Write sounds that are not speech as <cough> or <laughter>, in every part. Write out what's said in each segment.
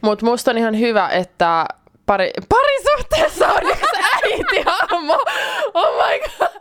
Mutta musta on ihan hyvä, että pari, parisuhteessa on yksi äiti hahmo. Oh my god.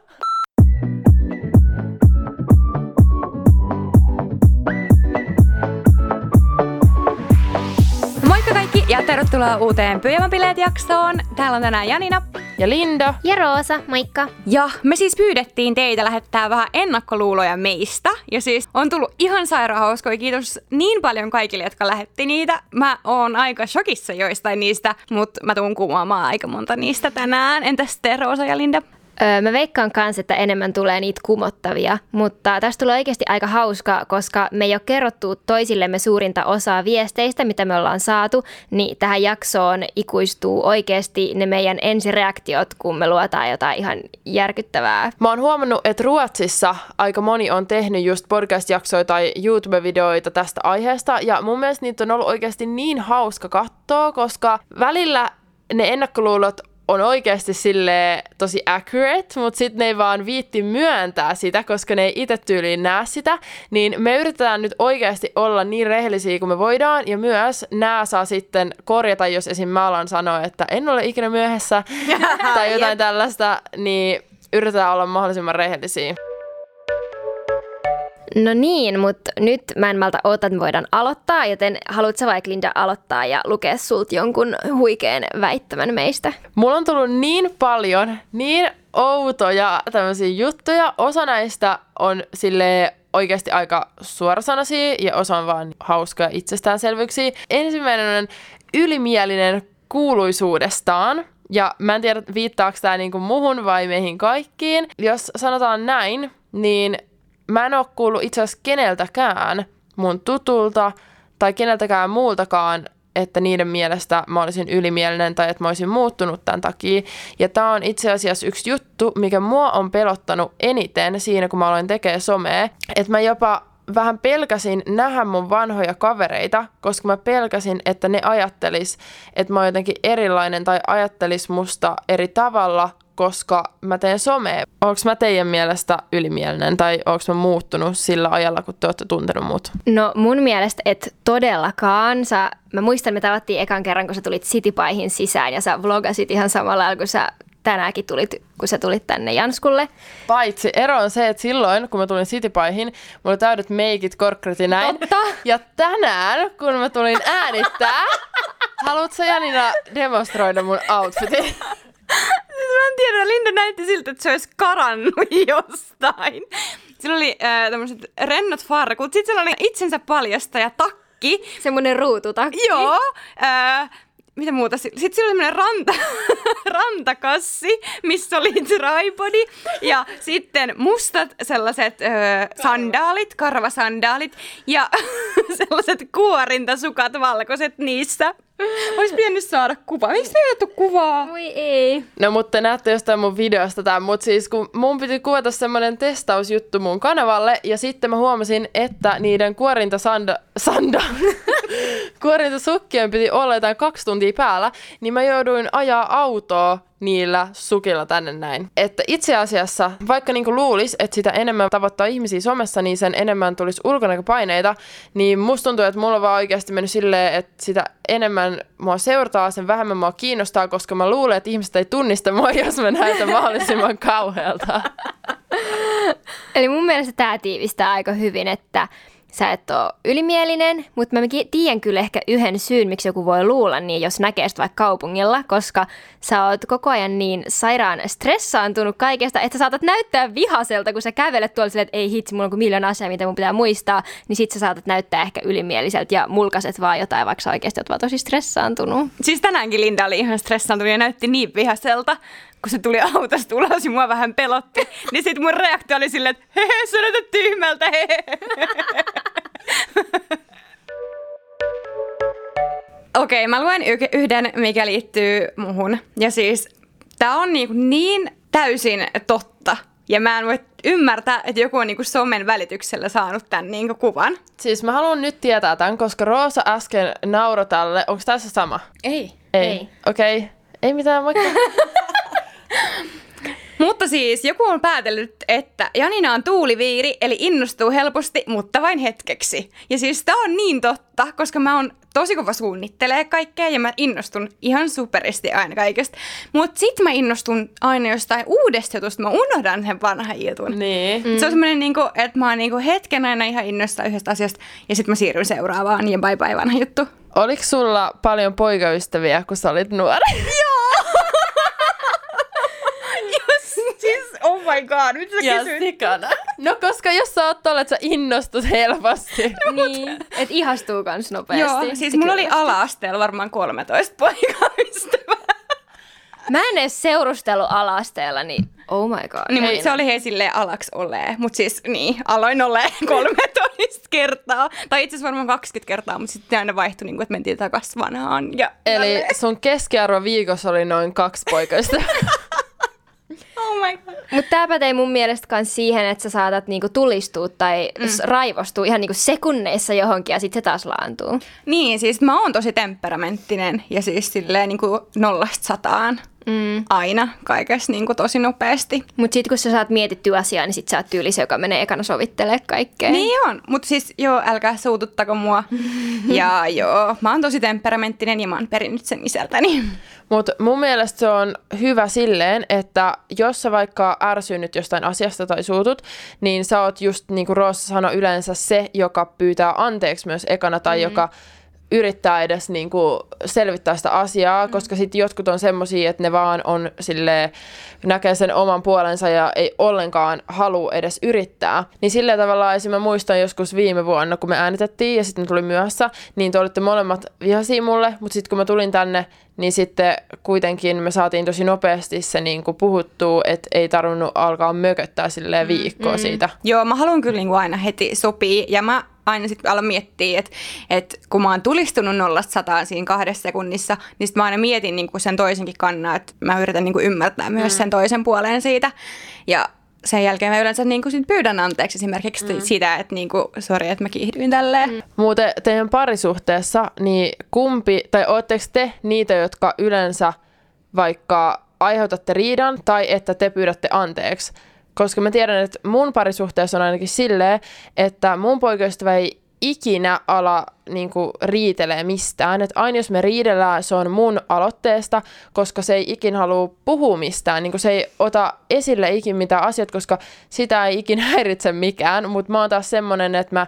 Moikka kaikki ja tervetuloa uuteen Pyjamabileet-jaksoon. Täällä on tänään Janina. Ja Linda. Ja Roosa, moikka. Ja me siis pyydettiin teitä lähettää vähän ennakkoluuloja meistä. Ja siis on tullut ihan sairaan hauskoja. Kiitos niin paljon kaikille, jotka lähetti niitä. Mä oon aika shokissa joistain niistä, mutta mä tuun kuvaamaan aika monta niistä tänään. Entäs te, Roosa ja Linda? Öö, mä veikkaan kanssa, että enemmän tulee niitä kumottavia, mutta tästä tulee oikeasti aika hauska, koska me ei ole kerrottu toisillemme suurinta osaa viesteistä, mitä me ollaan saatu, niin tähän jaksoon ikuistuu oikeasti ne meidän ensireaktiot, kun me luotaan jotain ihan järkyttävää. Mä oon huomannut, että Ruotsissa aika moni on tehnyt just podcast-jaksoja tai YouTube-videoita tästä aiheesta, ja mun mielestä niitä on ollut oikeasti niin hauska katsoa, koska välillä ne ennakkoluulot on oikeasti sille tosi accurate, mutta sitten ne ei vaan viitti myöntää sitä, koska ne ei itse tyyliin näe sitä, niin me yritetään nyt oikeasti olla niin rehellisiä kuin me voidaan, ja myös nämä saa sitten korjata, jos esim. mä alan sanoa, että en ole ikinä myöhässä, <laughs> tai jotain tällaista, niin yritetään olla mahdollisimman rehellisiä. No niin, mutta nyt mä en malta oota, että me voidaan aloittaa, joten haluatko vaikka Linda aloittaa ja lukea sulta jonkun huikean väittämän meistä? Mulla on tullut niin paljon, niin outoja tämmöisiä juttuja. Osa näistä on sille oikeasti aika suorasanaisia ja osa on vaan hauskoja itsestäänselvyyksiä. Ensimmäinen on ylimielinen kuuluisuudestaan. Ja mä en tiedä, viittaako tämä niinku muhun vai meihin kaikkiin. Jos sanotaan näin, niin mä en ole kuullut itse asiassa keneltäkään mun tutulta tai keneltäkään muultakaan, että niiden mielestä mä olisin ylimielinen tai että mä olisin muuttunut tämän takia. Ja tämä on itse asiassa yksi juttu, mikä mua on pelottanut eniten siinä, kun mä aloin tekemään somea. Että mä jopa vähän pelkäsin nähdä mun vanhoja kavereita, koska mä pelkäsin, että ne ajattelis, että mä oon jotenkin erilainen tai ajattelis musta eri tavalla, koska mä teen somea. Onko mä teidän mielestä ylimielinen tai onko mä muuttunut sillä ajalla, kun te olette tuntenut mut? No mun mielestä et todellakaan. Sä, mä muistan, me tavattiin ekan kerran, kun sä tulit Citypaihin sisään ja sä vlogasit ihan samalla lailla, kun sä tänäänkin tulit, kun sä tulit tänne Janskulle. Paitsi ero on se, että silloin, kun mä tulin Citypaihin, mulla oli täydet meikit, korkkarit ja näin. Totta. Ja tänään, kun mä tulin äänittää, <laughs> haluatko Janina demonstroida mun outfitin? Siis mä en tiedä, Linda näytti siltä, että se olisi karannut <laughs> jostain. Sillä oli äh, tämmöiset rennot farkut, sitten sillä oli itsensä paljastaja takki. Semmoinen ruututakki. Joo. Äh, mitä muuta? Sitten sillä oli semmoinen ranta, <laughs> rantakassi, missä oli tripodi. Ja sitten mustat sellaiset ö, sandaalit, karvasandaalit ja <laughs> sellaiset kuorintasukat valkoiset niissä. Olisi pitänyt saada kuva. Miksi me ei otettu kuvaa? Voi ei. No mutta te näette jostain mun videosta tämän, mutta siis kun mun piti kuvata semmoinen testausjuttu mun kanavalle, ja sitten mä huomasin, että niiden kuorinta sanda, sanda <laughs> kuorintasukkien piti olla jotain kaksi tuntia päällä, niin mä jouduin ajaa autoa niillä sukilla tänne näin. Että itse asiassa, vaikka niinku luulis, että sitä enemmän tavoittaa ihmisiä somessa, niin sen enemmän tulisi ulkonäköpaineita, niin musta tuntuu, että mulla on vaan oikeasti mennyt silleen, että sitä enemmän mua seurataan, sen vähemmän mua kiinnostaa, koska mä luulen, että ihmiset ei tunnista mua, jos mä näytän mahdollisimman kauhealta. <laughs> Eli mun mielestä tämä tiivistää aika hyvin, että sä et ole ylimielinen, mutta mä tiedän kyllä ehkä yhden syyn, miksi joku voi luulla niin, jos näkee vaikka kaupungilla, koska sä oot koko ajan niin sairaan stressaantunut kaikesta, että sä saatat näyttää vihaselta, kun sä kävelet tuolla silleen, että ei hitsi, mulla on kuin miljoona asiaa, mitä mun pitää muistaa, niin sit sä saatat näyttää ehkä ylimieliseltä ja mulkaset vaan jotain, vaikka sä oikeasti oot vaan tosi stressaantunut. Siis tänäänkin Linda oli ihan stressaantunut ja näytti niin vihaselta, kun se tuli autosta ulos ja mua vähän pelotti, <laughs> niin sit mun reaktio oli silleen, että hehe, sä näytät tyhmältä, hehe. <laughs> Okei, okay, mä luen yhden, mikä liittyy muhun. Ja siis tää on niin, niin täysin totta. Ja mä en voi ymmärtää, että joku on niinku somen välityksellä saanut tämän niinku kuvan. Siis mä haluan nyt tietää tämän, koska Roosa äsken nauro tälle. Onko tässä sama? Ei. Ei. Okei. Okay. Ei mitään, moikka. <laughs> Mutta siis joku on päätellyt, että Janina on tuuliviiri, eli innostuu helposti, mutta vain hetkeksi. Ja siis tää on niin totta, koska mä oon tosi kova suunnittelee kaikkea ja mä innostun ihan superisti aina kaikesta. Mutta sit mä innostun aina jostain uudesta jutusta, mä unohdan sen vanhan jutun. Niin. Mm. Se on semmoinen, niinku, että mä oon niinku hetken aina ihan innossa yhdestä asiasta ja sitten mä siirryn seuraavaan ja bye bye vanha juttu. Oliko sulla paljon poikaystäviä, kun sä olit nuori? <laughs> siis, oh my god, mitä sä kysyt? sikana. No koska jos sä oot tolle, että sä innostut helposti. <laughs> niin, että ihastuu kans nopeasti. Joo, siis mulla oli ala-asteella varmaan 13 poikaystävää. Mä en edes seurustellut alasteella, niin oh my god. Niin, mutta se oli he silleen alaksi olee. Mutta siis niin, aloin ole 13 <laughs> kertaa. Tai itse asiassa varmaan 20 kertaa, mutta sitten aina vaihtui, niin kuin, että mentiin takaisin vanhaan. Ja Eli tälleen. sun keskiarvo viikossa oli noin kaksi poikaista. <laughs> Mutta tämä pätee mun mielestä myös siihen, että sä saatat niinku tulistua tai mm. raivostua ihan niinku sekunneissa johonkin ja sitten se taas laantuu. Niin, siis mä oon tosi temperamenttinen ja siis silleen niin kuin nollasta sataan. Mm. Aina kaikessa niin kuin tosi nopeasti. Mutta sitten kun sä saat mietittyä asiaa, niin sit sä oot tyyli se, joka menee ekana sovittelemaan kaikkea. Niin on, mutta siis joo, älkää suututtako mua. <laughs> ja joo, mä oon tosi temperamenttinen ja mä oon perinnyt sen isältäni. Mutta mun mielestä se on hyvä silleen, että jos sä vaikka ärsynyt jostain asiasta tai suutut, niin sä oot just niin kuin Roosa sanoi yleensä se, joka pyytää anteeksi myös ekana tai mm. joka yrittää edes niin kuin selvittää sitä asiaa, mm. koska sitten jotkut on semmosia, että ne vaan on sille näkee sen oman puolensa ja ei ollenkaan halua edes yrittää. Niin sillä tavalla esim. mä muistan joskus viime vuonna, kun me äänitettiin ja sitten tuli myöhässä, niin te olitte molemmat vihaisia mulle, mutta sitten kun mä tulin tänne, niin sitten kuitenkin me saatiin tosi nopeasti se niin kuin puhuttua, että ei tarvinnut alkaa mököttää silleen viikkoa mm. siitä. Joo, mä haluan kyllä niin kuin aina heti sopii ja mä aina sitten alan miettiä, että, että kun mä oon tulistunut nollasta sataan siinä kahdessa sekunnissa, niin sitten mä aina mietin niin kuin sen toisenkin kannan, että mä yritän niin kuin ymmärtää myös mm. sen toisen puolen siitä. Ja sen jälkeen mä yleensä niin kuin sit pyydän anteeksi esimerkiksi mm. sitä, että niin kuin, sori, että mä kiihdyin tälleen. Mm. Muuten teidän parisuhteessa, niin kumpi, tai ootteko te niitä, jotka yleensä vaikka aiheutatte riidan tai että te pyydätte anteeksi? Koska mä tiedän, että mun parisuhteessa on ainakin silleen, että mun poikaystävä ei ikinä ala niin kuin, riitelee mistään. Et aina jos me riidellään, se on mun aloitteesta, koska se ei ikin halua puhua mistään. Niin kuin, se ei ota esille ikin mitään asiat, koska sitä ei ikin <laughs> häiritse mikään. Mutta mä oon taas semmonen, että mä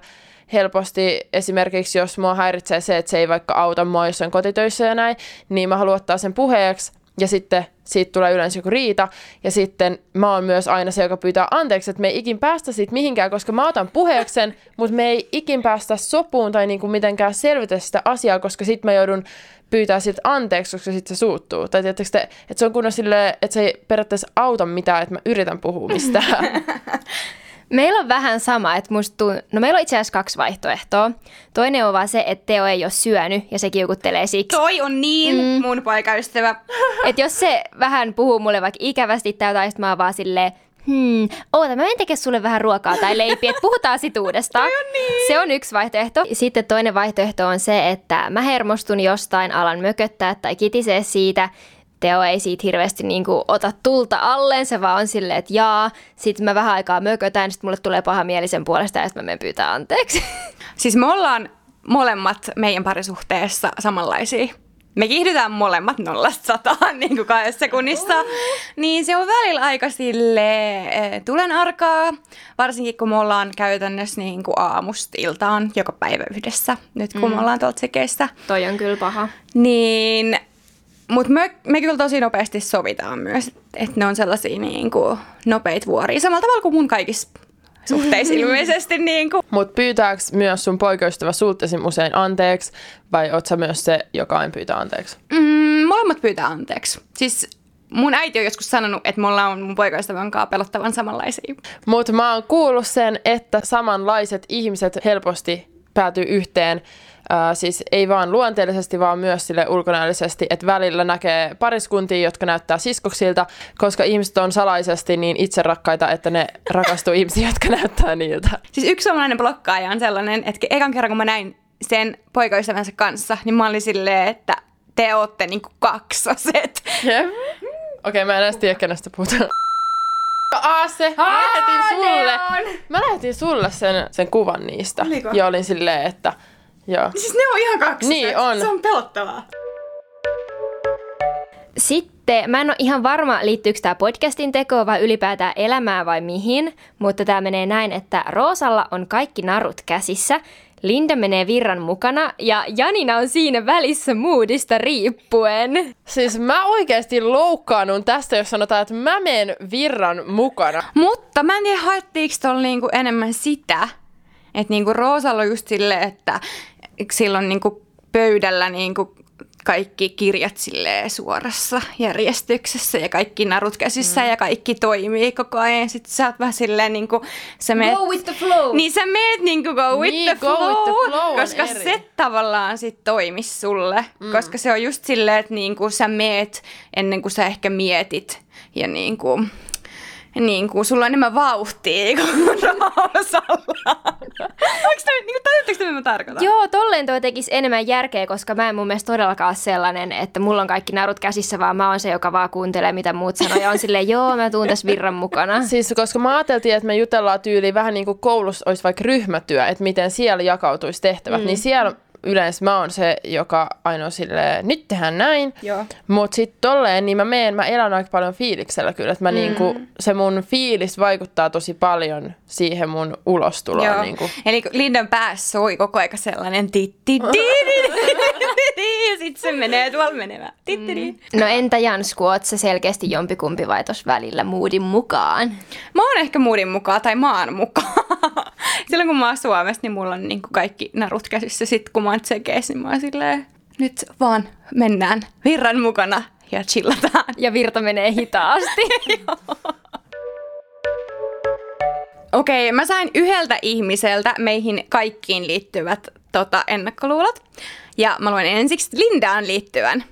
helposti esimerkiksi, jos mua häiritsee se, että se ei vaikka auta mua jossain kotitöissä ja näin, niin mä haluan ottaa sen puheeksi ja sitten siitä tulee yleensä joku riita. Ja sitten mä oon myös aina se, joka pyytää anteeksi, että me ei ikin päästä siitä mihinkään, koska mä otan puheeksi sen, mutta me ei ikin päästä sopuun tai niinku mitenkään selvitä sitä asiaa, koska sitten mä joudun pyytää siitä anteeksi, koska sitten se suuttuu. Tai te, että se on kunnon silleen, että se ei periaatteessa auta mitään, että mä yritän puhua mistään. <laughs> Meillä on vähän sama, että musta tuu... no meillä on itse asiassa kaksi vaihtoehtoa. Toinen on vaan se, että Teo ei ole syönyt ja se kiukuttelee siksi. Toi on niin mm. mun poikaystävä. <laughs> että jos se vähän puhuu mulle vaikka ikävästi tai jotain, sit mä oon vaan silleen, hmm, oota, mä menen tekemään sulle vähän ruokaa tai leipiä, että puhutaan sit uudestaan. on niin. Se on yksi vaihtoehto. Sitten toinen vaihtoehto on se, että mä hermostun jostain, alan mököttää tai kitisee siitä, Teo ei siitä hirveästi niin kuin ota tulta alleen, se vaan on silleen, että jaa. Sitten mä vähän aikaa mökötän, sitten mulle tulee paha mielisen puolesta ja sitten mä menen pyytää anteeksi. <laughs> Siis me ollaan molemmat meidän parisuhteessa samanlaisia. Me kiihdytään molemmat nollasta sataan <laughs> niin kuin kahdessa sekunnissa. Niin se on välillä aika sille eh, tulen arkaa, varsinkin kun me ollaan käytännössä niin kuin aamusta iltaan joka päivä yhdessä, nyt kun mm. me ollaan tuolta sekeistä. Toi on kyllä paha. Niin, mutta me, me kyllä tosi nopeasti sovitaan myös, että ne on sellaisia niin kuin, nopeita vuoria. Samalla tavalla kuin mun kaikissa suhteissa ilmeisesti. <laughs> Niin kuin. Mutta pyytääkö myös sun poikaystävä sulta esim. usein anteeksi, vai oot sä myös se, joka aina pyytää anteeksi? Mm, molemmat pyytää anteeksi. Siis mun äiti on joskus sanonut, että me ollaan mun poikaystävän kanssa pelottavan samanlaisia. Mutta mä oon kuullut sen, että samanlaiset ihmiset helposti päätyy yhteen, Ää, siis ei vaan luonteellisesti, vaan myös sille ulkonäöllisesti, että välillä näkee pariskuntia, jotka näyttää siskoksilta, koska ihmiset on salaisesti niin itserakkaita, että ne rakastuu ihmisiä, jotka näyttää niiltä. Siis yksi suomalainen blokkaaja on sellainen, että ekan kerran kun mä näin sen poikaystävänsä kanssa, niin mä olin silleen, että te ootte niinku kaksoset. Jep. Okei, okay, mä en edes tiedä, kenestä puhutaan. Aa, se, mä lähetin ne sulle, on! mä lähetin sulle sen, sen kuvan niistä. Oliko? Ja olin silleen, että joo. Siis ne on ihan kaksi. Niin on. Se on pelottavaa. Sitten, mä en ole ihan varma, liittyykö tämä podcastin tekoon vai ylipäätään elämään vai mihin, mutta tämä menee näin, että Roosalla on kaikki narut käsissä, Linda menee virran mukana ja Janina on siinä välissä moodista riippuen. Siis mä oikeasti loukkaannun tästä, jos sanotaan, että mä menen virran mukana. Mutta mä en tiedä, haettiinko tuolla niinku enemmän sitä, että niinku Roosalla on just silleen, että silloin niinku pöydällä niinku kaikki kirjat silleen suorassa järjestyksessä ja kaikki narut käsissä mm. ja kaikki toimii koko ajan. Sitten sä oot vähän silleen niinku, sä meet, Go with the flow. Niin sä meet niinku go with, Niin, the, go flow, with the flow koska eri. se tavallaan sit toimis sulle. Mm. Koska se on just silleen, että niinku sä meet ennen kuin sä ehkä mietit ja niinku, niin kuin sulla on enemmän vauhtia kuin <laughs> Roosalla. Onko tämä, niin tajutteko te, mitä mä tarkoitan? Joo, tolleen toi tekisi enemmän järkeä, koska mä en mun mielestä todellakaan ole sellainen, että mulla on kaikki narut käsissä, vaan mä oon se, joka vaan kuuntelee, mitä muut sanoo. Ja on silleen, joo, mä tuun tässä virran mukana. <laughs> Siis koska mä ajateltiin, että me jutellaan tyyliin vähän niin kuin koulussa olisi vaikka ryhmätyö, että miten siellä jakautuisi tehtävät, mm. niin siellä yleensä mä oon se, joka aina on silleen, nyt tehdään näin. Joo. Mutta sitten tolleen, niin mä meen, mä elän aika paljon fiiliksellä kyllä, että mä mm. niinku, se mun fiilis vaikuttaa tosi paljon siihen mun ulostuloon. Joo. Niinku. Eli Lindan päässä soi koko aika sellainen titti ja sitten se menee tuolla menemään. Tittiri. No entä Jansku, oot sä selkeästi jompikumpi vai tos välillä moodin mukaan? Mä oon ehkä muudin mukaan tai maan mukaan. Silloin kun mä oon Suomessa, niin mulla on niin kaikki narut käsissä. Sitten kun mä oon tsekeis, niin mä oon silleen, nyt vaan mennään virran mukana ja chillataan. Ja virta menee hitaasti. <laughs> Okei, mä sain yhdeltä ihmiseltä meihin kaikkiin liittyvät tota, ennakkoluulot. Ja mä luen ensiksi Lindaan liittyvän.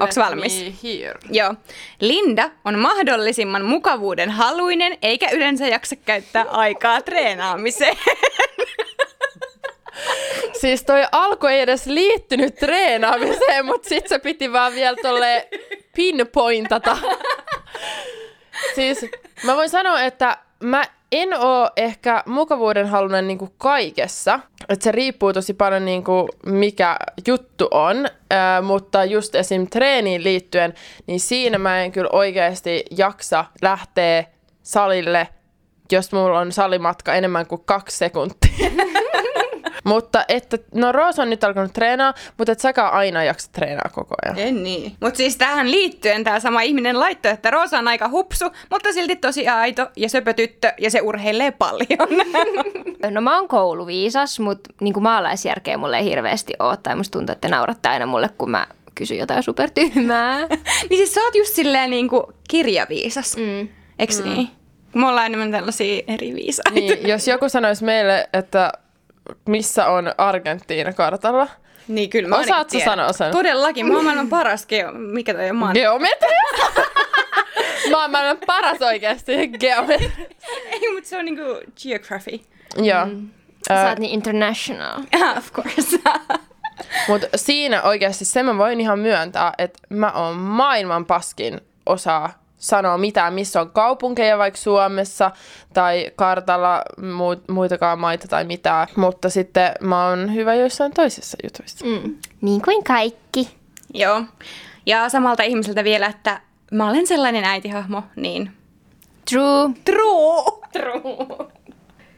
Onks Let valmis? hear. Joo. Linda on mahdollisimman mukavuuden haluinen, eikä yleensä jaksa käyttää aikaa treenaamiseen. <laughs> Siis toi alku ei edes liittynyt treenaamiseen, mutta sit se piti vaan vielä tolle pinpointata. <laughs> Siis mä voin sanoa, että mä en oo ehkä mukavuuden halunen niinku kaikessa. Että se riippuu tosi paljon niinku mikä juttu on. Ää, mutta just esim. treeniin liittyen, niin siinä mä en kyllä oikeasti jaksa lähteä salille, jos mulla on salimatka enemmän kuin kaksi sekuntia. <laughs> Mutta että, no Roosa on nyt alkanut treenaa, mutta et säkään aina jaksa treenaa koko ajan. En niin. Mutta siis tähän liittyen tämä sama ihminen laittoi, että Roosa on aika hupsu, mutta silti tosi aito ja söpötyttö ja se urheilee paljon. <laughs> No mä oon kouluviisas, mutta niin maalaisjärkeä mulle ei hirveästi ole. Tai musta tuntuu, että te nauratte aina mulle, kun mä kysyn jotain supertyhmää. <laughs> niin siis sä oot just silleen niinku kirjaviisas. Mm. Eiks mm. niin? Me ollaan enemmän tällaisia eri viisaita. Niin, jos joku sanoisi meille, että missä on Argentiina kartalla, Niin kyllä mä Osaatko tiedän. sanoa sen? Todellakin. Mä oon maailman paras geo... Mikä toi on? Oon... geometria. Mä oon maailman paras oikeasti geometria. <laughs> Ei, mutta se on niinku geography. Joo. Sä Ö, oot niin international. <laughs> Ah, of course. <laughs> Mutta siinä oikeasti se mä voin ihan myöntää, että mä oon maailman paskin osaa sanoa mitään, missä on kaupunkeja vaikka Suomessa tai kartalla muut, muitakaan maita tai mitään. Mutta sitten mä oon hyvä joissain toisissa jutuissa. Mm. Niin kuin kaikki. Joo. Ja samalta ihmiseltä vielä, että mä olen sellainen äitihahmo, niin... True. True! True.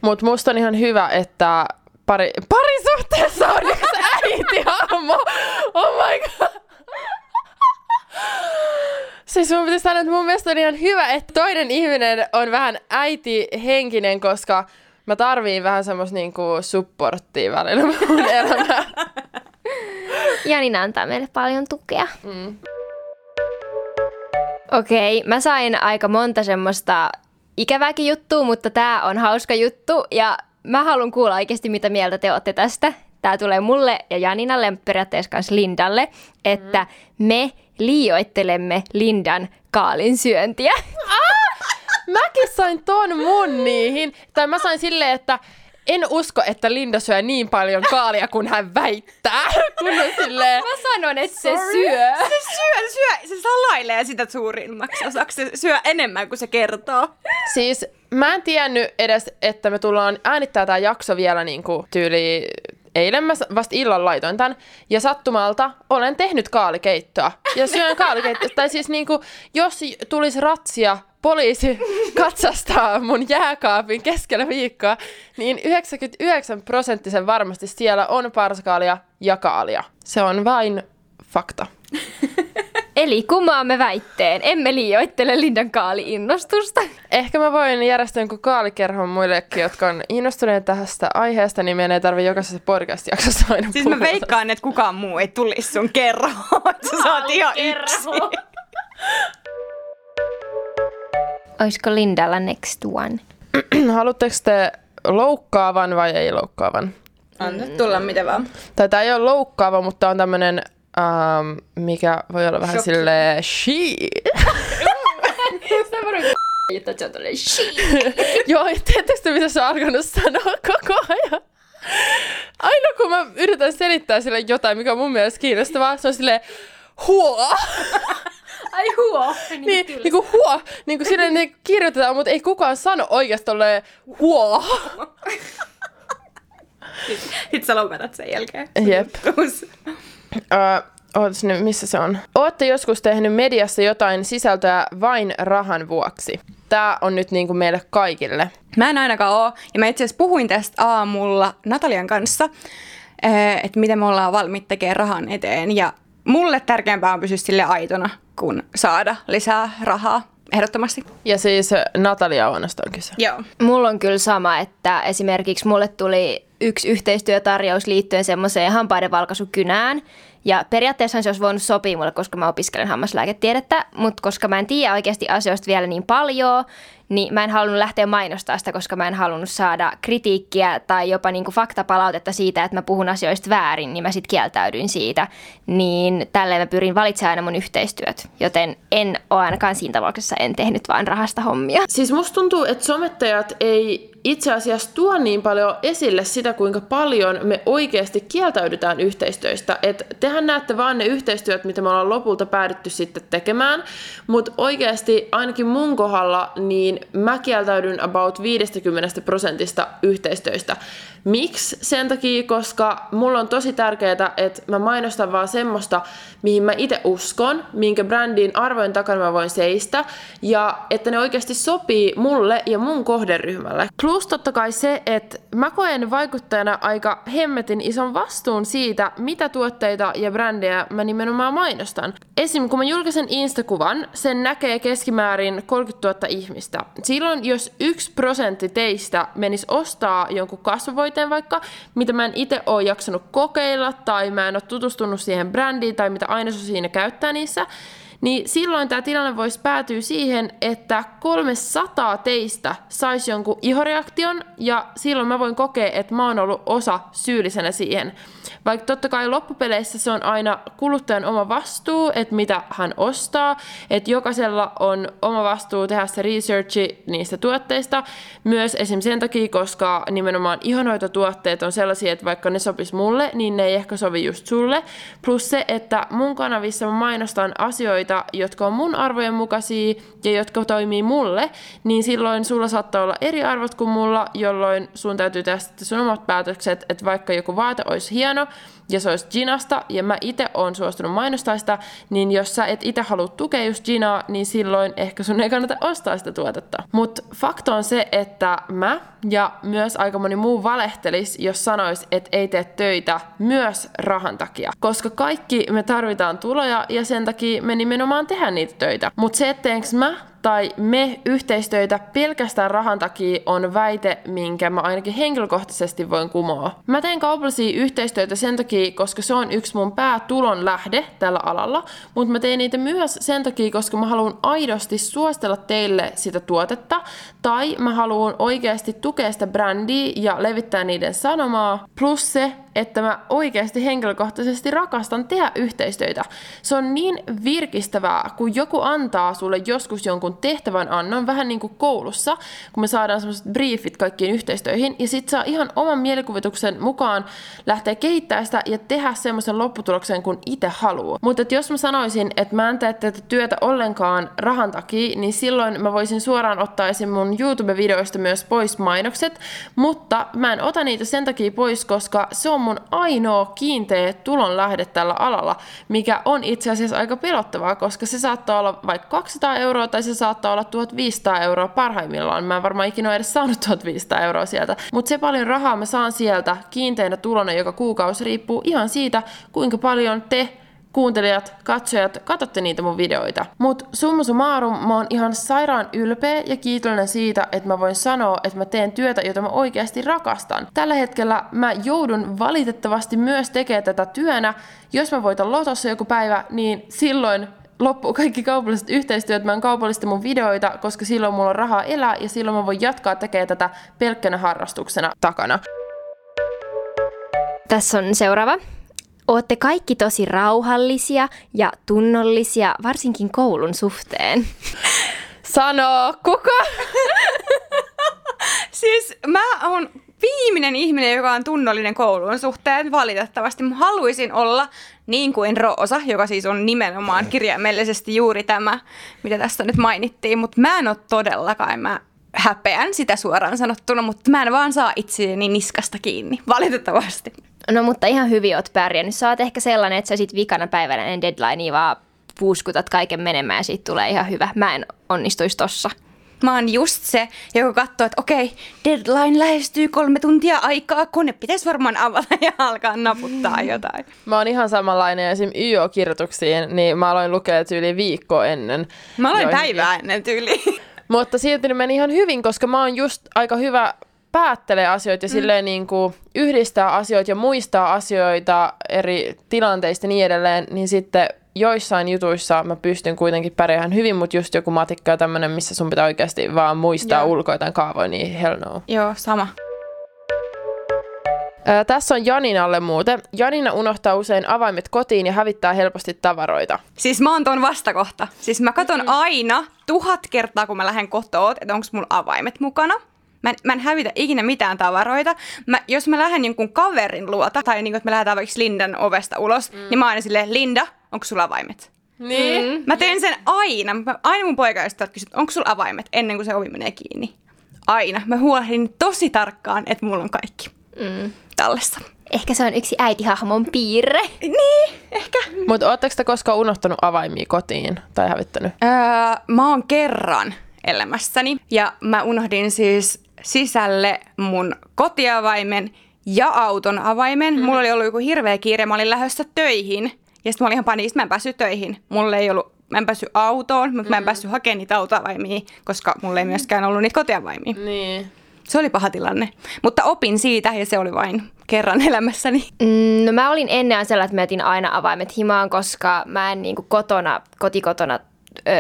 Mutta musta on ihan hyvä, että pari, parisuhteessa on yksi äitihahmo. Oh my god. Siis mun pitäisi sanoa, että mun mielestä on ihan hyvä, että toinen ihminen on vähän äitihenkinen, koska mä tarviin vähän semmoista niinku supporttia välillä mun <laughs> elämään. Janina antaa meille paljon tukea. Mm. Okei, okay, mä sain aika monta semmoista ikävääkin juttua, mutta tää on hauska juttu ja mä haluan kuulla oikeasti, mitä mieltä te olette tästä. Tää tulee mulle ja Janinalle, periaatteessa myös Lindalle, että me liioittelemme Lindan kaalin syöntiä. Mäkin sain ton mun niihin. Tai mä sain silleen, että en usko, että Linda syö niin paljon kaalia kuin hän väittää. Kun on silleen, Mä sanon, että se syö. Se syö, syö, se salailee sitä suurimmaksi osaksi. Se syö enemmän kuin se kertoo. Siis mä en tiennyt edes, että me tullaan äänittää tämä jakso vielä niin kuin tyyli eilen mä vasta illan laitoin tämän, ja sattumalta olen tehnyt kaalikeittoa. Ja syön kaalikeittoa. tai siis niinku, jos tulisi ratsia, poliisi <laughs> katsastaa mun jääkaapin keskellä viikkoa, niin 99 prosenttisen varmasti siellä on parskaalia ja kaalia. Se on vain fakta. <laughs> Eli kumaamme väitteen. Emme liioittele Lindan kaali-innostusta. Ehkä mä voin järjestää jonkun kaalikerhon muillekin, jotka on innostuneet tästä aiheesta, niin meidän ei tarvitse jokaisessa podcast-jaksossa aina Siis mä veikkaan, että kukaan muu ei tulisi sun kerhoon. Sä saat ihan yksin. Olisiko Lindalla next one? <clears throat> Haluatteko te loukkaavan vai ei loukkaavan? Anna tulla mitä vaan. Tai tää ei ole loukkaava, mutta on tämmönen, ähm, mikä voi olla vähän Shokki. silleen <laughs> <laughs> she. <laughs> Joo, ja tiedättekö te, mitä se on alkanut sanoa koko ajan? Aina kun mä yritän selittää sille jotain, mikä on mun mielestä kiinnostavaa, se on silleen huo. Ai huo. Niin, niin kuin huo, niin kuin silleen ne kirjoitetaan, mutta ei kukaan sano oikeasti tolleen huo. Sitten sä lopetat sen jälkeen. Jep. Öö, ootas nyt, missä se on? Ootte joskus tehnyt mediassa jotain sisältöä vain rahan vuoksi? Tää on nyt niin kuin meille kaikille. Mä en ainakaan oo. Ja mä itse asiassa puhuin tästä aamulla Natalian kanssa, että miten me ollaan valmiit tekemään rahan eteen. Ja mulle tärkeämpää on pysyä sille aitona, kuin saada lisää rahaa. Ehdottomasti. Ja siis Natalia Oonasta on kyse. Joo. Mulla on kyllä sama, että esimerkiksi mulle tuli yksi yhteistyötarjous liittyen semmoiseen hampaiden valkaisukynään. Ja periaatteessa se olisi voinut sopia mulle, koska mä opiskelen hammaslääketiedettä, mutta koska mä en tiedä oikeasti asioista vielä niin paljon, niin mä en halunnut lähteä mainostaa sitä, koska mä en halunnut saada kritiikkiä tai jopa niinku faktapalautetta siitä, että mä puhun asioista väärin, niin mä sitten kieltäydyin siitä. Niin tälleen mä pyrin valitsemaan aina mun yhteistyöt, joten en ole ainakaan siinä tapauksessa en tehnyt vaan rahasta hommia. Siis musta tuntuu, että somettajat ei itse asiassa tuo niin paljon esille sitä, kuinka paljon me oikeasti kieltäydytään yhteistyöstä. Et tehän näette vaan ne yhteistyöt, mitä me ollaan lopulta päädytty sitten tekemään, mutta oikeasti ainakin mun kohdalla, niin mä kieltäydyn about 50 prosentista yhteistyöstä. Miksi? Sen takia, koska mulla on tosi tärkeää, että mä mainostan vaan semmoista, mihin mä itse uskon, minkä brändin arvojen takana mä voin seistä, ja että ne oikeasti sopii mulle ja mun kohderyhmälle. Plus totta kai se, että mä koen vaikuttajana aika hemmetin ison vastuun siitä, mitä tuotteita ja brändejä mä nimenomaan mainostan. Esim. kun mä julkaisen Instakuvan, sen näkee keskimäärin 30 000 ihmistä. Silloin, jos yksi prosentti teistä menisi ostaa jonkun kasvovoiteen vaikka, mitä mä en itse ole jaksanut kokeilla, tai mä en ole tutustunut siihen brändiin, tai mitä ainesosia siinä käyttää niissä, niin silloin tämä tilanne voisi päätyä siihen, että 300 teistä saisi jonkun ihoreaktion, ja silloin mä voin kokea, että mä oon ollut osa syyllisenä siihen. Vaikka totta kai loppupeleissä se on aina kuluttajan oma vastuu, että mitä hän ostaa, että jokaisella on oma vastuu tehdä se researchi niistä tuotteista, myös esim. sen takia, koska nimenomaan ihonhoitotuotteet on sellaisia, että vaikka ne sopis mulle, niin ne ei ehkä sovi just sulle. Plus se, että mun kanavissa mä mainostan asioita, jotka on mun arvojen mukaisia ja jotka toimii mulle, niin silloin sulla saattaa olla eri arvot kuin mulla, jolloin sun täytyy tehdä sun omat päätökset, että vaikka joku vaate olisi hieno, ja se olisi Ginasta, ja mä itse oon suostunut mainostaa sitä, niin jos sä et itse halua tukea just Ginaa, niin silloin ehkä sun ei kannata ostaa sitä tuotetta. Mutta fakta on se, että mä ja myös aika moni muu valehtelis, jos sanois, että ei tee töitä myös rahan takia. Koska kaikki me tarvitaan tuloja, ja sen takia me nimenomaan tehdään niitä töitä. Mutta se, että mä tai me yhteistöitä pelkästään rahan takia on väite, minkä mä ainakin henkilökohtaisesti voin kumoa. Mä teen kaupallisia yhteistyötä sen takia, koska se on yksi mun päätulon lähde tällä alalla, mutta mä teen niitä myös sen takia, koska mä haluan aidosti suostella teille sitä tuotetta, tai mä haluan oikeasti tukea sitä brändiä ja levittää niiden sanomaa, plus se, että mä oikeasti henkilökohtaisesti rakastan tehdä yhteistyötä. Se on niin virkistävää, kun joku antaa sulle joskus jonkun tehtävän annon, vähän niin kuin koulussa, kun me saadaan semmoiset briefit kaikkiin yhteistyöihin, ja sit saa ihan oman mielikuvituksen mukaan lähteä kehittämään sitä ja tehdä semmoisen lopputuloksen, kun itse haluaa. Mutta jos mä sanoisin, että mä en tee tätä työtä ollenkaan rahan takia, niin silloin mä voisin suoraan ottaa esim. mun YouTube-videoista myös pois mainokset, mutta mä en ota niitä sen takia pois, koska se on mun ainoa kiinteä tulonlähde tällä alalla, mikä on itse asiassa aika pelottavaa, koska se saattaa olla vaikka 200 euroa tai se saattaa olla 1500 euroa parhaimmillaan. Mä en varmaan ikinä ole edes saanut 1500 euroa sieltä, mutta se paljon rahaa mä saan sieltä kiinteänä tulona joka kuukausi riippuu ihan siitä, kuinka paljon te kuuntelijat, katsojat, katsotte niitä mun videoita. Mut summa summarum, mä oon ihan sairaan ylpeä ja kiitollinen siitä, että mä voin sanoa, että mä teen työtä, jota mä oikeasti rakastan. Tällä hetkellä mä joudun valitettavasti myös tekemään tätä työnä. Jos mä voitan lotossa joku päivä, niin silloin loppuu kaikki kaupalliset yhteistyöt, mä en kaupallista mun videoita, koska silloin mulla on rahaa elää ja silloin mä voin jatkaa tekemään tätä pelkkänä harrastuksena takana. Tässä on seuraava. Ootte kaikki tosi rauhallisia ja tunnollisia, varsinkin koulun suhteen. Sano, kuka? <laughs> Siis mä oon viimeinen ihminen, joka on tunnollinen koulun suhteen. Valitettavasti mä haluaisin olla niin kuin Roosa, joka siis on nimenomaan kirjaimellisesti juuri tämä, mitä tässä nyt mainittiin. Mutta mä en ole todellakaan, mä häpeän sitä suoraan sanottuna, mutta mä en vaan saa itseäni niskasta kiinni, valitettavasti. No mutta ihan hyvin oot pärjännyt. Sä oot ehkä sellainen, että sä sit vikana päivänä ennen deadlinea vaan puuskutat kaiken menemään ja siitä tulee ihan hyvä. Mä en onnistuisi tossa. Mä oon just se, joka katsoo, että okei, deadline lähestyy kolme tuntia aikaa, kone pitäisi varmaan avata ja alkaa naputtaa jotain. Mä oon ihan samanlainen esim. YO-kirjoituksiin, niin mä aloin lukea yli viikko ennen. Mä aloin joihinkin. päivää ennen tyyliin. Mutta silti ne meni ihan hyvin, koska mä oon just aika hyvä päättelee asioita ja mm. silleen niin kuin yhdistää asioita ja muistaa asioita eri tilanteista ja niin edelleen, niin sitten joissain jutuissa mä pystyn kuitenkin pärjäämään hyvin, mutta just joku matikka ja tämmöinen, missä sun pitää oikeasti vaan muistaa Joo. ulkoa jotain kaavoja, niin hell no. Joo, sama. Ää, tässä on Janinalle muuten. Janina unohtaa usein avaimet kotiin ja hävittää helposti tavaroita. Siis mä oon ton vastakohta. Siis mä katon aina tuhat kertaa, kun mä lähden kotoa, että onko mulla avaimet mukana. Mä en, mä en hävitä ikinä mitään tavaroita. Mä, jos mä lähden jonkun kaverin luota, tai niin kuin, että me lähdetään vaikka Lindan ovesta ulos, mm. niin mä aina silleen, Linda, onko sulla avaimet? Niin? Mm. Mä teen sen aina. Mä, aina mun poikaystävät kysyvät, onko sulla avaimet, ennen kuin se ovi menee kiinni. Aina. Mä huolehdin tosi tarkkaan, että mulla on kaikki mm. tallessa. Ehkä se on yksi äitihahmon piirre. Niin, ehkä. Mutta ootteko te koskaan unohtanut avaimia kotiin tai hävittänyt? Öö, mä oon kerran elämässäni ja mä unohdin siis sisälle mun kotiavaimen ja auton avaimen. Mm. Mulla oli ollut joku hirveä kiire, mä olin lähdössä töihin ja sitten mä olin ihan paniikissa, mä en päässyt töihin. Mulla ei ollut, mä en päässyt autoon, mutta mm. mä en päässyt hakemaan niitä autoavaimia, koska mulla ei myöskään ollut niitä kotiavaimia. Niin. Se oli paha tilanne, mutta opin siitä ja se oli vain kerran elämässäni. Mm, no mä olin ennen sellainen, että mä jätin aina avaimet himaan, koska mä en niin kuin kotona, kotikotona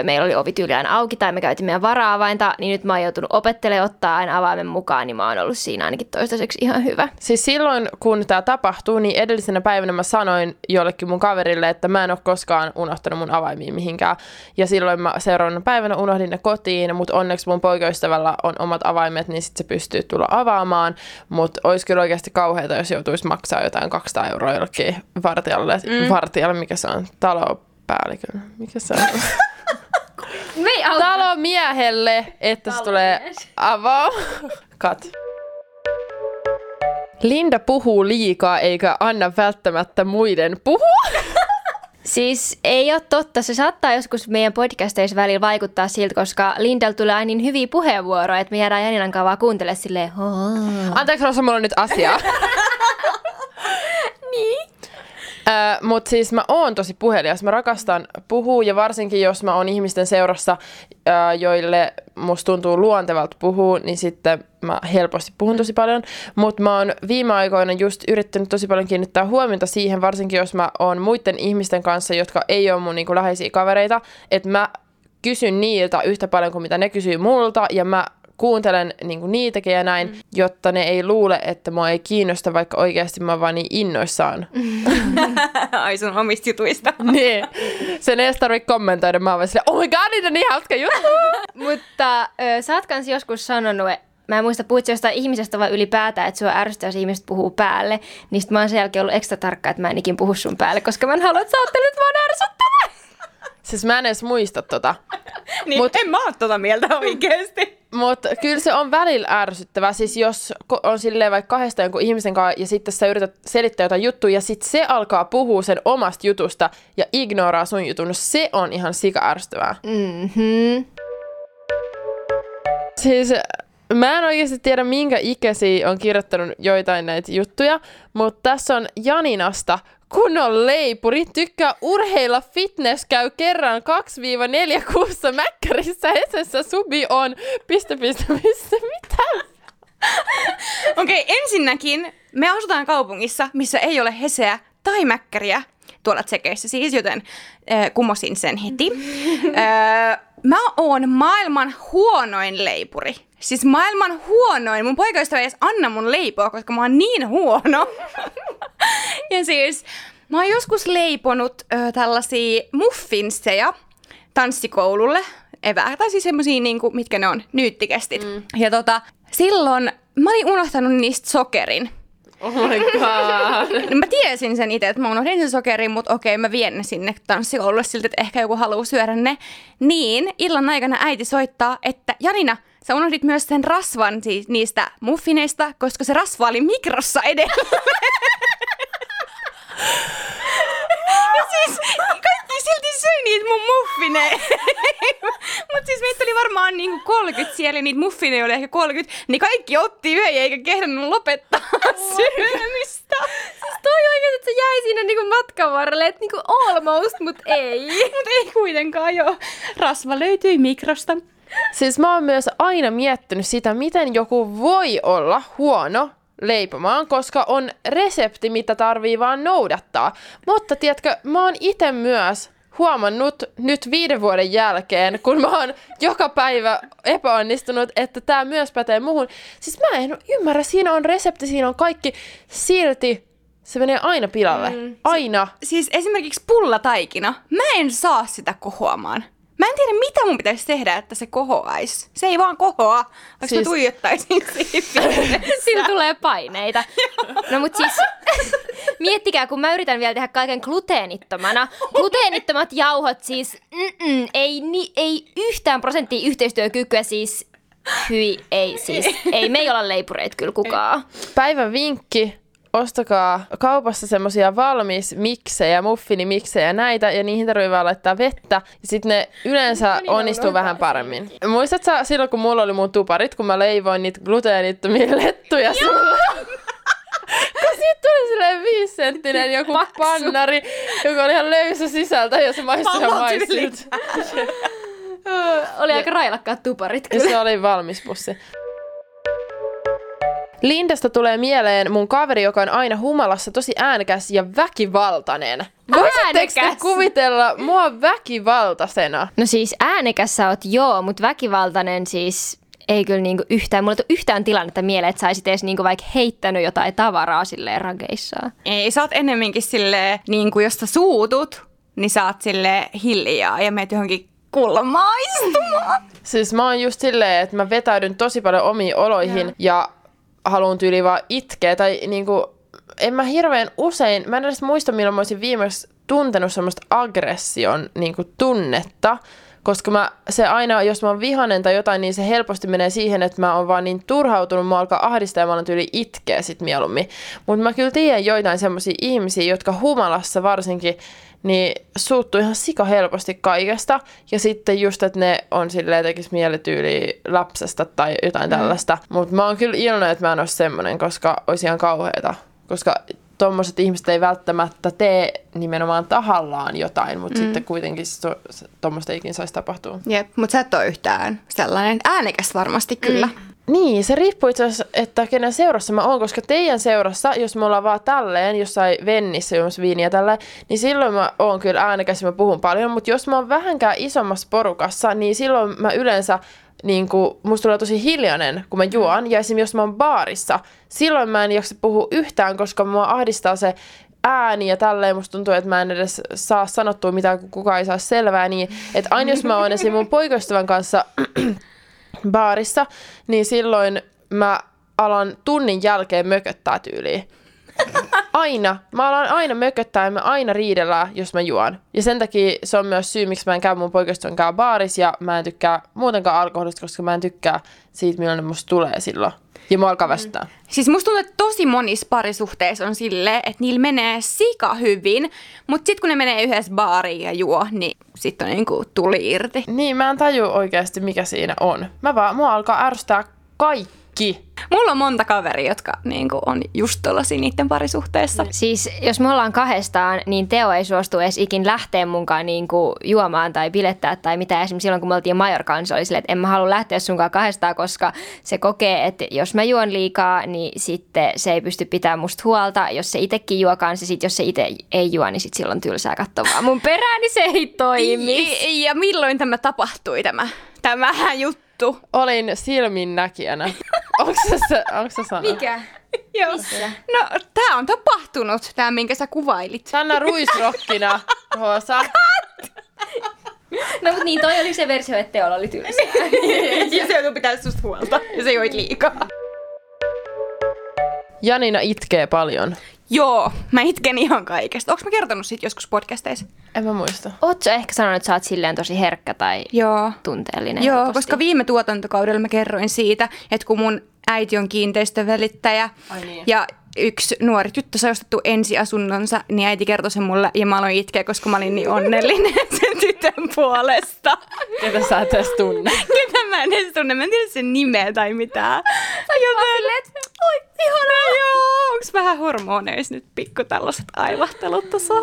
meillä oli ovityyli aina auki tai me käytiin meidän vara-avainta, niin nyt mä oon joutunut opettelemaan ottaa aina avaimen mukaan, niin mä oon ollut siinä ainakin toistaiseksi ihan hyvä. Siis silloin, kun tämä tapahtuu, niin edellisenä päivänä mä sanoin jollekin mun kaverille, että mä en ole koskaan unohtanut mun avaimia mihinkään. Ja silloin mä seuraavana päivänä unohdin ne kotiin, mutta onneksi mun poikaystävällä on omat avaimet, niin sitten se pystyy tulla avaamaan. Mutta olisi kyllä oikeasti kauheata, jos joutuisi maksaa jotain 200 euroa jollekin vartijalle, mm. vartijalle mikä se on, talopäällikölle, mikä se on? <laughs> Auta. Talomiehelle, että se tulee avaa. Kat. Linda puhuu liikaa eikä anna välttämättä muiden puhua. Siis ei ole totta. Se saattaa joskus meidän podcasteissa välillä vaikuttaa siltä, koska Lindel tulee aina niin hyviä puheenvuoroja, että me jäädään Janinan kanssa vaan kuuntelemaan silleen. Anteeksi Rosa, mulla on nyt asiaa. <laughs> niin. Mutta siis mä oon tosi puhelias. Mä rakastan puhua ja varsinkin jos mä oon ihmisten seurassa, joille musta tuntuu luontevalta puhua, niin sitten mä helposti puhun tosi paljon. Mutta mä oon viime aikoina just yrittänyt tosi paljon kiinnittää huomiota siihen, varsinkin jos mä oon muiden ihmisten kanssa, jotka ei ole mun niinku läheisiä kavereita, että mä kysyn niiltä yhtä paljon kuin mitä ne kysyy multa ja mä kuuntelen niinku niitäkin ja näin, mm. jotta ne ei luule, että mua ei kiinnosta, vaikka oikeasti mä oon vaan niin innoissaan. <laughs> Ai sun omista jutuista. <laughs> niin. Sen ei edes tarvitse kommentoida. Mä oon vaan silleen, oh my god, niitä on niin hauska juttu. <laughs> Mutta ö, sä oot kans joskus sanonut, mä en muista, puhuit jostain ihmisestä vai ylipäätään, että sua ärsyttää, jos ihmiset puhuu päälle. Niin sit mä oon sen jälkeen ollut ekstra tarkka, että mä en ikin puhu sun päälle, koska mä en halua, että sä ajattelet vaan ärsyttävää. Siis mä en edes muista tota. niin, Mut, en mä oo tota mieltä oikeesti. Mutta kyllä se on välillä ärsyttävää. Siis jos on silleen vaikka kahdesta jonkun ihmisen kanssa ja sitten sä yrität selittää jotain juttua ja sitten se alkaa puhua sen omasta jutusta ja ignoraa sun jutun, no se on ihan sika ärsyttävää. Mm-hmm. Siis Mä en oikeasti tiedä, minkä ikäisiä on kirjoittanut joitain näitä juttuja, mutta tässä on Janinasta kunnon leipuri, tykkää urheilla, fitness, käy kerran 2-4 kuussa mäkkärissä, Hesessä subi on, piste, piste, piste, mitä? Okei, okay, ensinnäkin me asutaan kaupungissa, missä ei ole Heseä tai mäkkäriä tuolla tsekeissä siis, joten äh, kumosin sen heti. äh, <laughs> mä oon maailman huonoin leipuri. Siis maailman huonoin. Mun poikaystävä ei edes anna mun leipoa, koska mä oon niin huono. <laughs> ja siis mä oon joskus leiponut ö, tällaisia muffinseja tanssikoululle. Evää, tai siis semmosia niinku, mitkä ne on, nyyttikestit. Mm. Ja tota, silloin mä olin unohtanut niistä sokerin. Oh my god. <laughs> No mä tiesin sen itse, että mä unohdin sen sokerin, mutta okei, mä vien ne sinne tanssikoululle siltä, että ehkä joku haluaa syödä ne. Niin illan aikana äiti soittaa, että Janina, sä unohdit myös sen rasvan siis niistä muffineista, koska se rasva oli mikrossa edelleen. <laughs> ja siis kaikki silti söi niitä mun muffineja. <laughs> Mutta siis meitä oli varmaan niinku 30 siellä ja niitä muffineja oli ehkä 30. Niin kaikki otti yhden eikä kehdannut lopettaa <laughs> syömistä. Siis toi oikein, että se jäi siinä niinku matkan varrelle, että niinku almost, mut ei. mut ei kuitenkaan joo. Rasva löytyi mikrosta. Siis mä oon myös aina miettinyt sitä, miten joku voi olla huono leipomaan, koska on resepti, mitä tarvii vaan noudattaa. Mutta tiedätkö, mä oon itse myös huomannut nyt viiden vuoden jälkeen, kun mä oon joka päivä epäonnistunut, että tämä myös pätee muuhun. Siis mä en ymmärrä, siinä on resepti, siinä on kaikki, silti se menee aina pilalle. Mm. Aina. Si- siis esimerkiksi pullataikina, mä en saa sitä kohoamaan. Mä en tiedä, mitä mun pitäisi tehdä, että se kohoaisi. Se ei vaan kohoa, vaikka siis... mä tuijottaisin <laughs> siihen. Sillä tulee paineita. no mut siis, <laughs> miettikää, kun mä yritän vielä tehdä kaiken gluteenittomana. Gluteenittomat jauhot siis, ei, ni, ei yhtään prosenttia yhteistyökykyä siis Hyi, ei siis. Ei me ei olla leipureita kyllä kukaan. Päivän vinkki ostakaa kaupassa semmosia valmis miksejä, muffinimiksejä näitä, ja niihin tarvii vaan laittaa vettä, ja sitten ne yleensä onnistuu vähän paremmin. Muistatko sä silloin, kun mulla oli mun tuparit, kun mä leivoin niitä gluteenittomia <laughs> lettuja sulle? kun tuli silleen viisenttinen joku Paksu. pannari, joka oli ihan löysä sisältä ja se maistui ihan maistilta. <laughs> oli aika railakkaat tuparit kyllä. Ja se oli valmis pussi. Lindasta tulee mieleen mun kaveri, joka on aina humalassa tosi äänekäs ja väkivaltainen. Voisitteko te kuvitella mua väkivaltaisena? No siis äänekäs sä oot joo, mutta väkivaltainen siis ei kyllä niinku yhtään, mulla ei yhtään tilannetta mieleen, että sä olisit edes niinku vaikka heittänyt jotain tavaraa silleen rageissaan. Ei, sä oot ennemminkin silleen, niinku jos sä suutut, niin sä oot silleen hiljaa ja meet johonkin kulmaan istumaan. Siis mä oon just silleen, että mä vetäydyn tosi paljon omiin oloihin ja, ja haluan tyyli vaan itkeä. Tai niinku, en mä hirveän usein, mä en edes muista milloin mä olisin viimeksi tuntenut semmoista aggression niinku, tunnetta. Koska mä, se aina, jos mä oon vihanen tai jotain, niin se helposti menee siihen, että mä oon vaan niin turhautunut, mä alkaa ahdistaa ja mä olen tyyli itkeä sit mieluummin. Mutta mä kyllä tiedän joitain semmoisia ihmisiä, jotka humalassa varsinkin, niin suuttuu ihan sika helposti kaikesta. Ja sitten just, että ne on silleen tekis mieletyyli lapsesta tai jotain mm. tällaista. Mutta mä oon kyllä iloinen, että mä en ole semmonen, koska olisi ihan kauheeta. Koska tuommoiset ihmiset ei välttämättä tee nimenomaan tahallaan jotain, mutta mm. sitten kuitenkin tuommoista ikin saisi tapahtua. Jep, mutta sä et ole yhtään sellainen äänekäs varmasti kyllä. Mm. Niin, se riippuu itse asiassa, että kenen seurassa mä oon, koska teidän seurassa, jos me ollaan vaan tälleen, jossain vennissä juomassa viiniä tälleen, niin silloin mä oon kyllä äänekäs mä puhun paljon, mutta jos mä oon vähänkään isommassa porukassa, niin silloin mä yleensä niin kuin, musta tulee tosi hiljainen, kun mä juon. Ja esimerkiksi jos mä oon baarissa, silloin mä en jaksa puhua yhtään, koska mua ahdistaa se ääni ja tälleen. Musta tuntuu, että mä en edes saa sanottua mitään, kun kukaan ei saa selvää. Niin, että aina jos mä oon esimerkiksi mun poikaystävän kanssa baarissa, niin silloin mä alan tunnin jälkeen mököttää tyyliin. Aina. Mä alan aina mököttää ja me aina riidellään, jos mä juon. Ja sen takia se on myös syy, miksi mä en käy mun poikaystävän kanssa baarissa ja mä en tykkää muutenkaan alkoholista, koska mä en tykkää siitä, millainen musta tulee silloin. Ja mua alkaa väsyttää. Siis musta tuntuu, että tosi monissa parisuhteissa on silleen, että niillä menee sika hyvin, mutta sitten kun ne menee yhdessä baariin ja juo, niin sitten on niinku tuli irti. Niin, mä en taju oikeasti, mikä siinä on. Mä vaan, mua alkaa ärsyttää kaikki. Mulla on monta kaveria, jotka niinku on just tollasia niiden parisuhteessa. Siis jos me ollaan kahdestaan, niin Teo ei suostu edes ikin lähteä munkaan niin kuin juomaan tai bilettää tai mitä. Esimerkiksi silloin, kun me oltiin Majorkaan, se oli silleen, että en mä halua lähteä sunkaan kahdestaan, koska se kokee, että jos mä juon liikaa, niin sitten se ei pysty pitämään musta huolta. Jos se itsekin juo kanssa, sit jos se itse ei juo, niin sit silloin tylsää katsoa mun perään, niin se ei toimi. Ja, ja milloin tämä tapahtui, tämä, tämä <laughs> juttu? Olin silminnäkijänä. <laughs> Onko se, se, onko se sana? Mikä? <laughs> Joo. No, tää on tapahtunut, tää minkä sä kuvailit. Sanna ruisrokkina, <laughs> Rosa. No mutta niin, toi oli se versio, että Teolla oli tylsää. ja se joutui pitää susta huolta, ja se joit liikaa. Janina itkee paljon. Joo, mä itken ihan kaikesta. Onko mä kertonut siitä joskus podcasteissa? En mä muista. Ootko sä ehkä sanonut, että sä oot silleen tosi herkkä tai Joo. tunteellinen? Joo, helposti? koska viime tuotantokaudella mä kerroin siitä, että kun mun äiti on kiinteistövälittäjä Ai niin. ja yksi nuori tyttö sai ostettu ensiasunnonsa, niin äiti kertoi sen mulle ja mä aloin itkeä, koska mä olin niin onnellinen <laughs> sen tytön puolesta. Ketä sä et edes tunne. <laughs> Ketä mä en edes tunne, mä en tiedä sen nimeä tai mitään. Ja ihanaa, joo. Onks vähän hormoneissa nyt pikku tällaiset aivahtelut tuossa?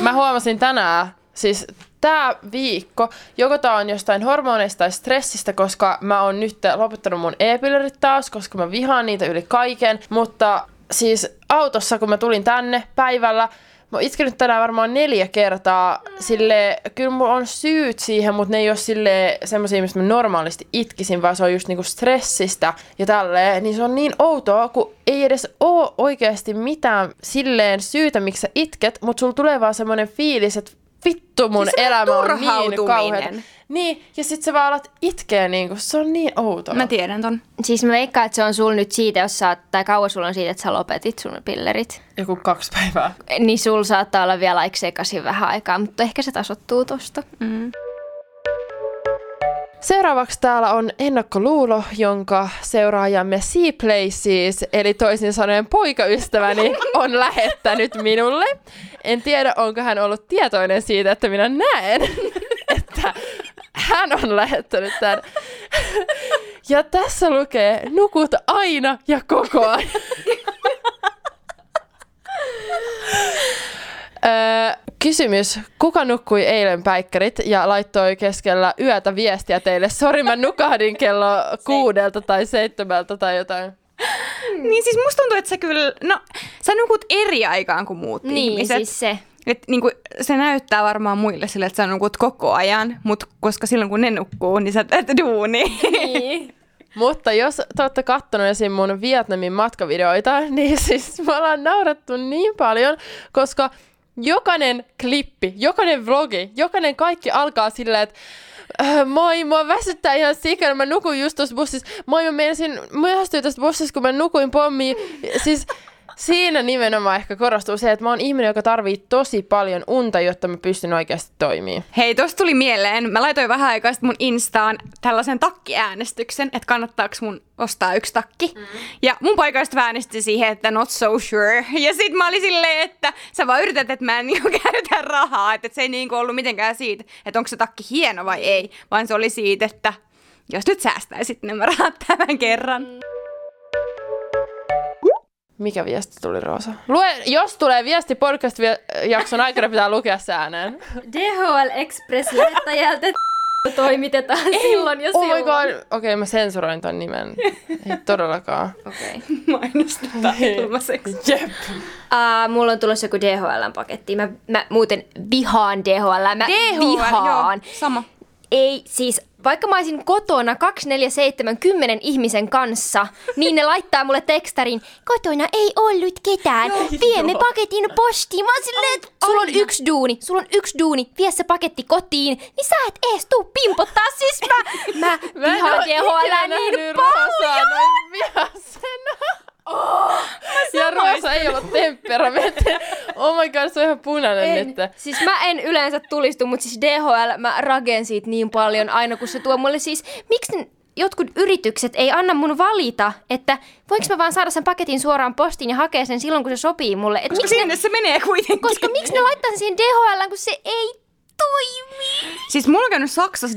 Mä huomasin tänään, siis tää viikko, joko tää on jostain hormoneista tai stressistä, koska mä oon nyt lopettanut mun e-pillerit taas, koska mä vihaan niitä yli kaiken, mutta siis autossa, kun mä tulin tänne päivällä, Mä oon itkenyt tänään varmaan neljä kertaa. Sille, kyllä mulla on syyt siihen, mutta ne ei ole sille semmoisia, mistä mä normaalisti itkisin, vaan se on just niinku stressistä ja tälleen. Niin se on niin outoa, kun ei edes oo oikeasti mitään silleen syytä, miksi sä itket, mutta sulla tulee vaan semmoinen fiilis, että vittu mun Siis elämä on niin kauheata. Niin, ja sit sä vaan alat itkeä niinku, se on niin outoa. Mä tiedän ton. Siis mä veikkaan, että se on sul nyt siitä, jos sä oot, tai kauan sulla on siitä, että sä lopetit sun pillerit. Joku kaksi päivää. Niin sul saattaa olla vielä like sekaisin vähän aikaa, mutta ehkä se tasottuu tosta. Mm. Seuraavaksi täällä on ennakkoluulo, jonka seuraajamme Seaplaces, eli toisin sanoen poikaystäväni, <laughs> on lähettänyt minulle. En tiedä, onko hän ollut tietoinen siitä, että minä näen, <laughs> että hän on lähettänyt tämän. Ja tässä lukee, nukut aina ja koko ajan. <laughs> Öö, kysymys. Kuka nukkui eilen päikkärit ja laittoi keskellä yötä viestiä teille? Sori, mä nukahdin kello <laughs> kuudelta tai seitsemältä tai jotain. Niin siis musta tuntuu, että sä kyllä, no sä nukut eri aikaan kuin muut Niin, ihmiset. siis se. Et, niin kuin, se näyttää varmaan muille sille, että sä nukut koko ajan, mutta koska silloin kun ne nukkuu, niin sä teet duuni. Niin. <laughs> Mutta jos te olette kattonut esim. mun Vietnamin matkavideoita, niin siis me ollaan naurattu niin paljon, koska jokainen klippi, jokainen vlogi, jokainen kaikki alkaa silleen, että "Äh, moi, mua väsyttää ihan sikana, mä nukuin just tuossa bussissa. Moi, mä meinasin myöhästyä tästä bussissa, kun mä nukuin pommiin. Siis siinä nimenomaan ehkä korostuu se, että mä oon ihminen, joka tarvii tosi paljon unta, jotta mä pystyn oikeasti toimimaan. Hei, tosta tuli mieleen. Mä laitoin vähän aikaa sitten mun Instaan tällaisen takkiäänestyksen, että kannattaako mun ostaa yksi takki. Mm. Ja mun paikasta äänesti siihen, että not so sure. Ja sit mä olin silleen, että sä vaan yrität, että mä en niinku <laughs> käytä rahaa. Että se ei niinku ollut mitenkään siitä, että onko se takki hieno vai ei. Vaan se oli siitä, että jos nyt säästäisit nämä rahat tämän kerran. Mikä viesti tuli, Roosa? Lue, jos tulee viesti podcast-jakson aikana, pitää lukea se ääneen. DHL Express lähettäjältä <laughs> toimitetaan silloin ja Oh silloin. Okei, okay, mä sensuroin ton nimen. Ei todellakaan. Okei. <laughs> Mainostetaan ilmaiseksi. Jep. Uh, mulla on tulossa joku DHL-paketti. Mä, mä muuten vihaan DHL. Mä DHL, vihaan. joo, sama. Ei, siis vaikka mä olisin kotona 247 10 ihmisen kanssa, niin ne laittaa mulle tekstarin, kotona ei ollut ketään, viemme paketin postiin. Mä silleen, että sulla on yksi duuni, sulla on yksi duuni, vie se paketti kotiin, niin sä et ees tuu pimpottaa. Siis mä, mä, <laughs> Mä vihaan ikinä niin paljon. Noin vihasena. ja Rosa ei ollut temperamentti. <laughs> Oh my god, se on ihan punainen En. nyt. Siis mä en yleensä tulistu, mutta siis DHL mä raken siitä niin paljon aina, kun se tuo mulle siis, miksi jotkut yritykset ei anna mun valita, että voinko mä vaan saada sen paketin suoraan postiin ja hakea sen silloin, kun se sopii mulle. Et Koska miksi sinne ne, se menee kuitenkin. koska miksi ne laittaa sen siihen DHL, kun se ei toimi? Siis mulla on käynyt Saksassa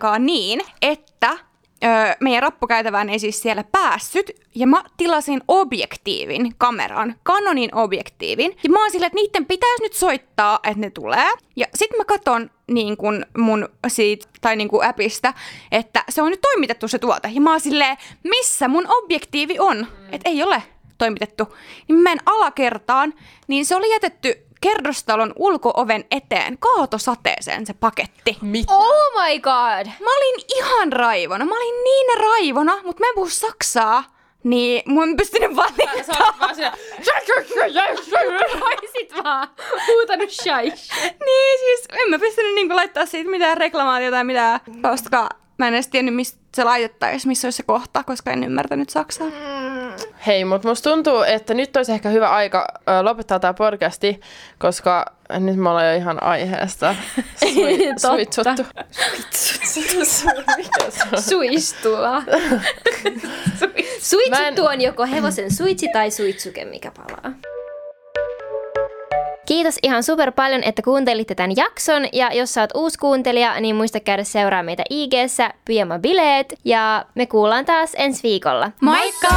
kanssa niin, että öö, meidän rappukäytävään ei siis siellä päässyt. Ja mä tilasin objektiivin, kameran, Canonin objektiivin. Ja mä oon silleen, että niiden pitäisi nyt soittaa, että ne tulee. Ja sit mä katon niin kun mun siitä, tai niin kuin appista, että se on nyt toimitettu se tuote. Ja mä oon silleen, missä mun objektiivi on? Mm. Että ei ole toimitettu. Niin mä menen alakertaan, niin se oli jätetty kerrostalon ulkooven eteen kaatosateeseen se paketti. Mitä? Oh my god! Mä olin ihan raivona. Mä olin niin raivona, mutta mä en puhu saksaa. Niin mun en pystynyt valittamaan. <laughs> Sä vaan siellä, Oisit vaan huutanut shaish. niin siis en mä pystynyt niinku laittaa siitä mitään reklamaatiota tai mitään, koska mä en edes tiennyt, mistä se laitettaisiin, missä olisi se kohta, koska en ymmärtänyt saksaa. Hei, mutta musta tuntuu, että nyt olisi ehkä hyvä aika lopettaa tämä podcasti, koska nyt me ollaan jo ihan aiheesta <laughs> sui, suitsuttu. Suistua. <laughs> Suitsuttu on joko hevosen suitsi tai suitsuke, mikä palaa. Kiitos ihan super paljon, että kuuntelitte tämän jakson. Ja jos sä oot uusi kuuntelija, niin muista käydä seuraa meitä IG-ssä Pyjama Bileet. Ja me kuullaan taas ensi viikolla. Moikka!